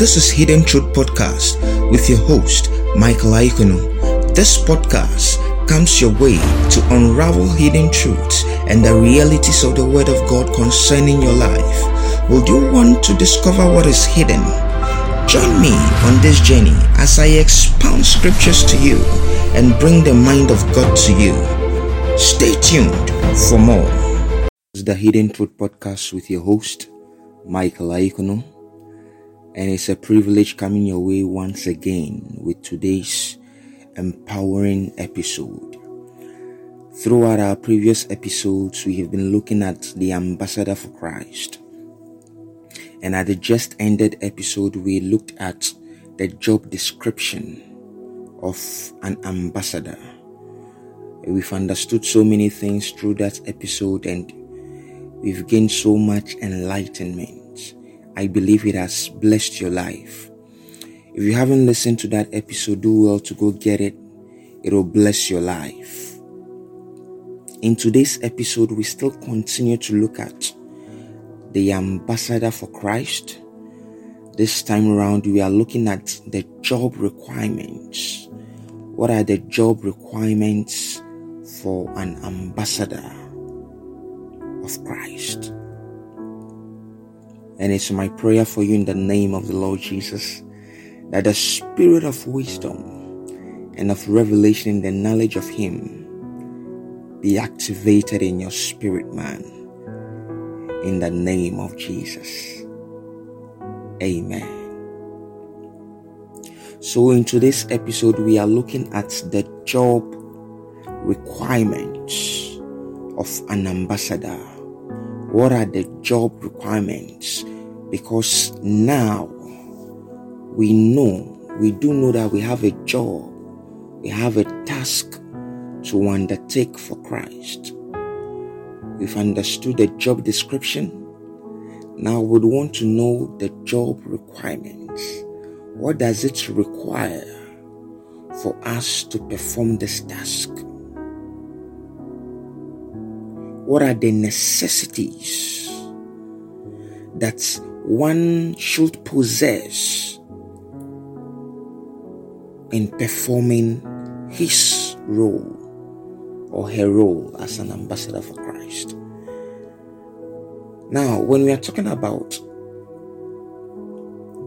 This is Hidden Truth Podcast with your host, Michael Aikono. This podcast comes your way to unravel hidden truths and the realities of the Word of God concerning your life. Would you want to discover what is hidden? Join me on this journey as I expound scriptures to you and bring the mind of God to you. Stay tuned for more. This is the Hidden Truth Podcast with your host, Michael Aikono. And it's a privilege coming your way once again with today's empowering episode. Throughout our previous episodes, we have been looking at the ambassador for Christ. And at the just ended episode, we looked at the job description of an ambassador. We've understood so many things through that episode and we've gained so much enlightenment. I believe it has blessed your life. If you haven't listened to that episode, do well to go get it. It will bless your life. In today's episode, we still continue to look at the ambassador for Christ. This time around, we are looking at the job requirements. What are the job requirements for an ambassador of Christ? And it's my prayer for you in the name of the Lord Jesus that the spirit of wisdom and of revelation in the knowledge of Him be activated in your spirit, man. In the name of Jesus. Amen. So, in today's episode, we are looking at the job requirements of an ambassador. What are the job requirements? Because now we know, we do know that we have a job, we have a task to undertake for Christ. We've understood the job description. Now we want to know the job requirements. What does it require for us to perform this task? What are the necessities that one should possess in performing his role or her role as an ambassador for Christ. Now, when we are talking about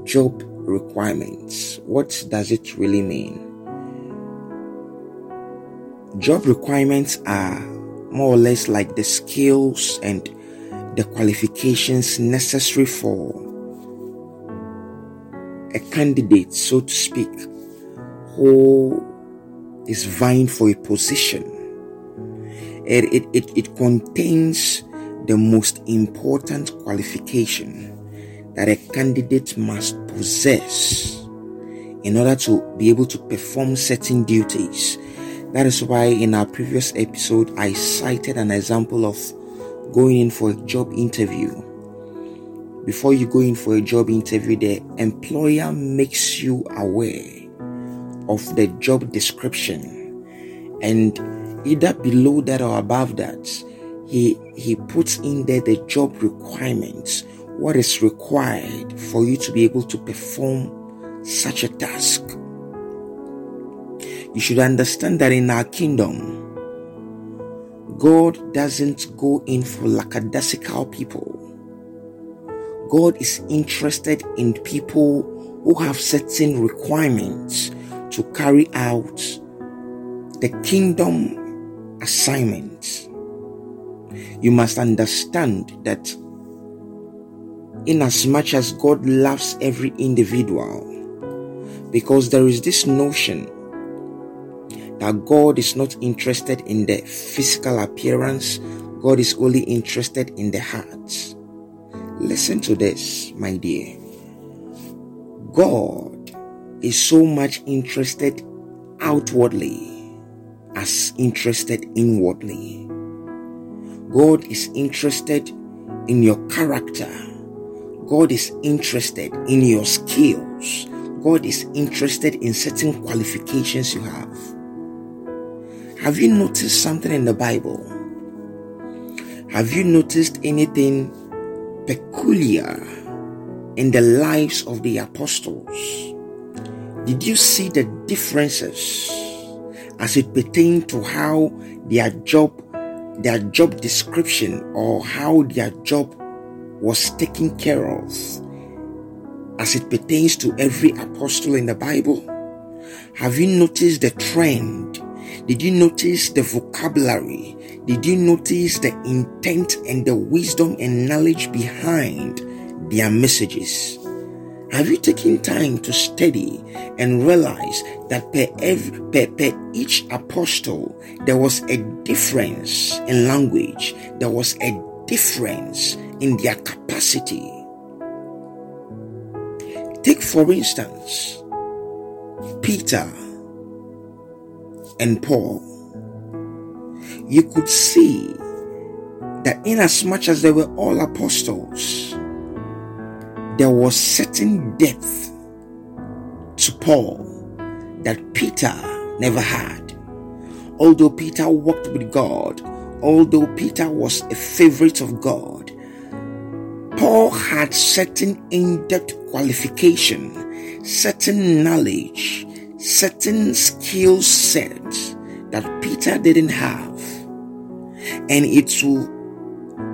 job requirements, what does it really mean? Job requirements are more or less like the skills and the qualifications necessary for a candidate, so to speak, who is vying for a position. It, it, it, it contains the most important qualification that a candidate must possess in order to be able to perform certain duties. That is why in our previous episode, I cited an example of going in for a job interview. Before you go in for a job interview, the employer makes you aware of the job description and either below that or above that he he puts in there the job requirements what is required for you to be able to perform such a task you should understand that in our kingdom God doesn't go in for lackadaisical people. God is interested in people who have certain requirements to carry out the kingdom assignment. You must understand that in as much as God loves every individual, because there is this notion that God is not interested in the physical appearance, God is only interested in the heart. Listen to this, my dear. God is so much interested outwardly as interested inwardly. God is interested in your character. God is interested in your skills. God is interested in certain qualifications you have. Have you noticed something in the Bible? Have you noticed anything peculiar in the lives of the apostles? Did you see the differences as it pertained to how their job, their job description, or how their job was taken care of as it pertains to every apostle in the Bible? Have you noticed the trend? Did you notice the vocabulary? Did you notice the intent and the wisdom and knowledge behind their messages? Have you taken time to study and realize that per, every, per, per each apostle there was a difference in language, there was a difference in their capacity? Take, for instance, Peter and Paul. You could see that, inasmuch as they were all apostles, there was certain depth to Paul that Peter never had. Although Peter walked with God, although Peter was a favorite of God, Paul had certain in depth qualification, certain knowledge, certain skill set that Peter didn't have. And it will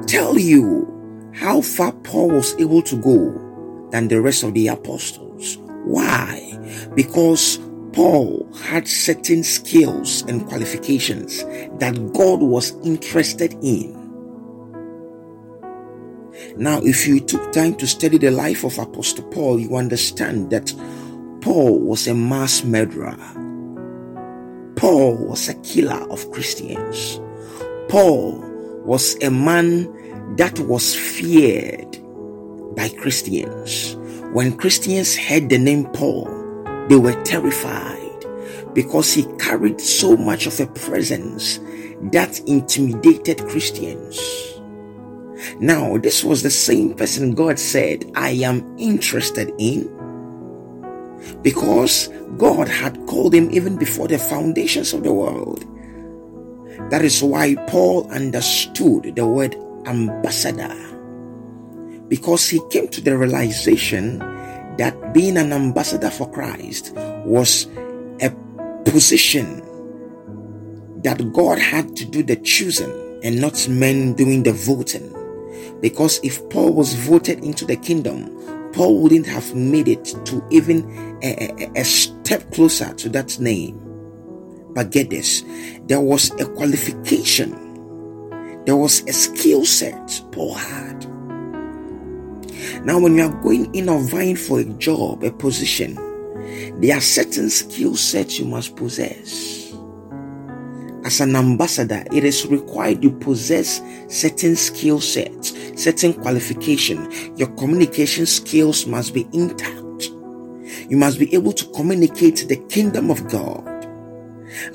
tell you how far Paul was able to go than the rest of the apostles. Why? Because Paul had certain skills and qualifications that God was interested in. Now, if you took time to study the life of Apostle Paul, you understand that Paul was a mass murderer. Paul was a killer of Christians. Paul was a man that was feared by Christians. When Christians heard the name Paul, they were terrified because he carried so much of a presence that intimidated Christians. Now, this was the same person God said, I am interested in because God had called him even before the foundations of the world. That is why Paul understood the word ambassador because he came to the realization that being an ambassador for Christ was a position that God had to do the choosing and not men doing the voting. Because if Paul was voted into the kingdom, Paul wouldn't have made it to even a, a, a step closer to that name. But get this there was a qualification, there was a skill set Paul had. Now, when you are going in or vying for a job, a position, there are certain skill sets you must possess. As an ambassador, it is required you possess certain skill sets, certain qualification. Your communication skills must be intact. You must be able to communicate the kingdom of God.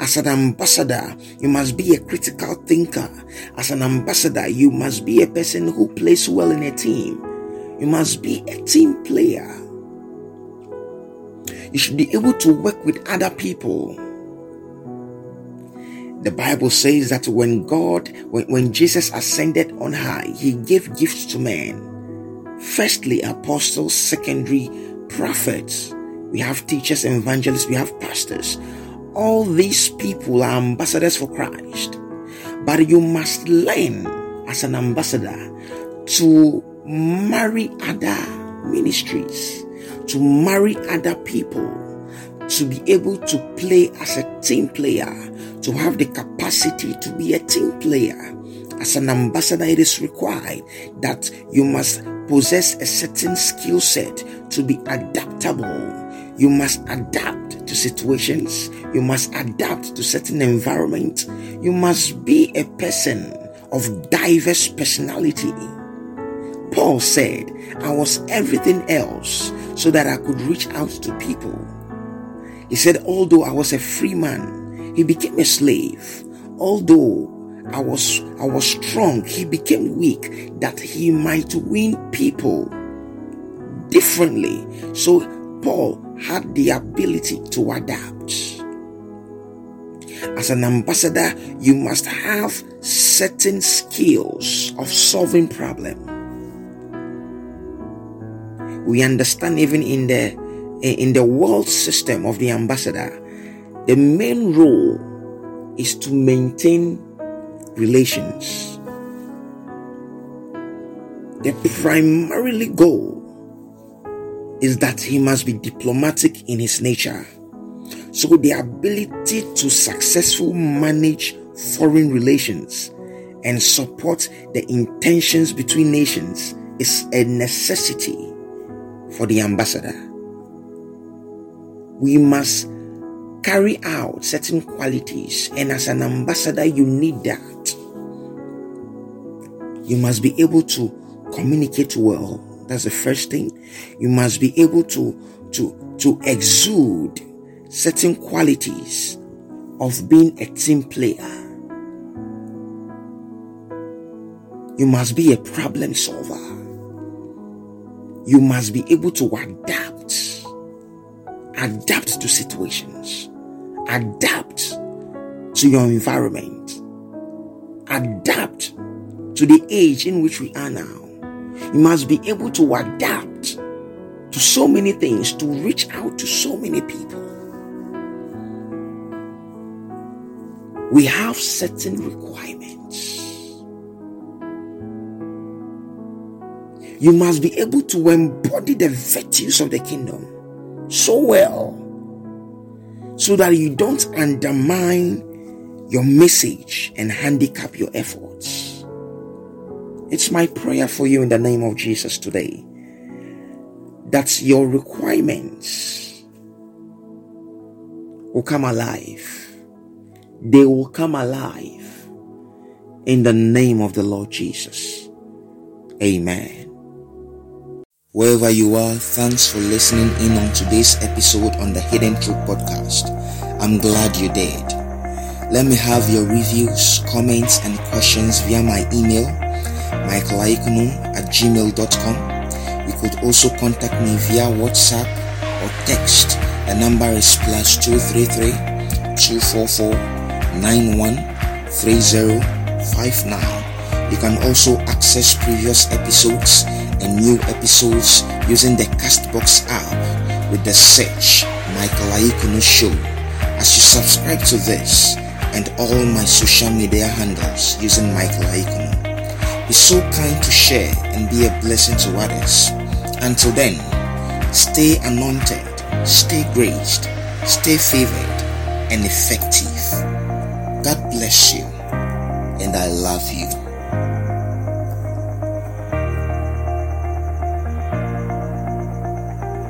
As an ambassador, you must be a critical thinker. As an ambassador, you must be a person who plays well in a team. You must be a team player. You should be able to work with other people. The Bible says that when God, when, when Jesus ascended on high, he gave gifts to men. Firstly, apostles, secondary, prophets. We have teachers and evangelists, we have pastors. All these people are ambassadors for Christ. But you must learn as an ambassador to marry other ministries, to marry other people, to be able to play as a team player, to have the capacity to be a team player. As an ambassador, it is required that you must possess a certain skill set to be adaptable. You must adapt to situations. You must adapt to certain environment. You must be a person of diverse personality. Paul said, I was everything else so that I could reach out to people. He said, although I was a free man, he became a slave. Although I was I was strong, he became weak that he might win people differently. So Paul had the ability to adapt. As an ambassador, you must have certain skills of solving problems we understand even in the Eh, in the world system of the ambassador, the main role is to maintain relations. The primarily goal is that he must be diplomatic in his nature. So the ability to successfully manage foreign relations and support the intentions between nations is a necessity for the ambassador. We must carry out certain qualities, and as an ambassador, you need that. You must be able to communicate well. That's the first thing. You must be able to to to exude certain qualities of being a team player. You must be a problem solver. You must be able to adapt. Adapt to situations. Adapt to your environment. Adapt to the age in which we are now. You must be able to adapt to so many things to reach out to so many people. We have certain requirements. You must be able to embody the virtues of the kingdom so well so that you don't undermine your message and handicap your efforts. It's my prayer for you in the name of Jesus today that your requirements will come alive. They will come alive in the name of the Lord Jesus. Amen. Wherever you are, thanks for listening in on today's episode on the Hidden Truth Podcast. I'm glad you did. Let me have your reviews, comments, and questions via my email, michaelaikunu at gmail.com. You could also contact me via WhatsApp or text. The number is plus 233 244 913059. You can also access previous episodes new episodes using the Castbox app with the search Michael Aikunu Show. As you subscribe to this and all my social media handles using Michael Aikunu, be so kind to share and be a blessing to others. Until then, stay anointed, stay graced, stay favored and effective. God bless you and I love you.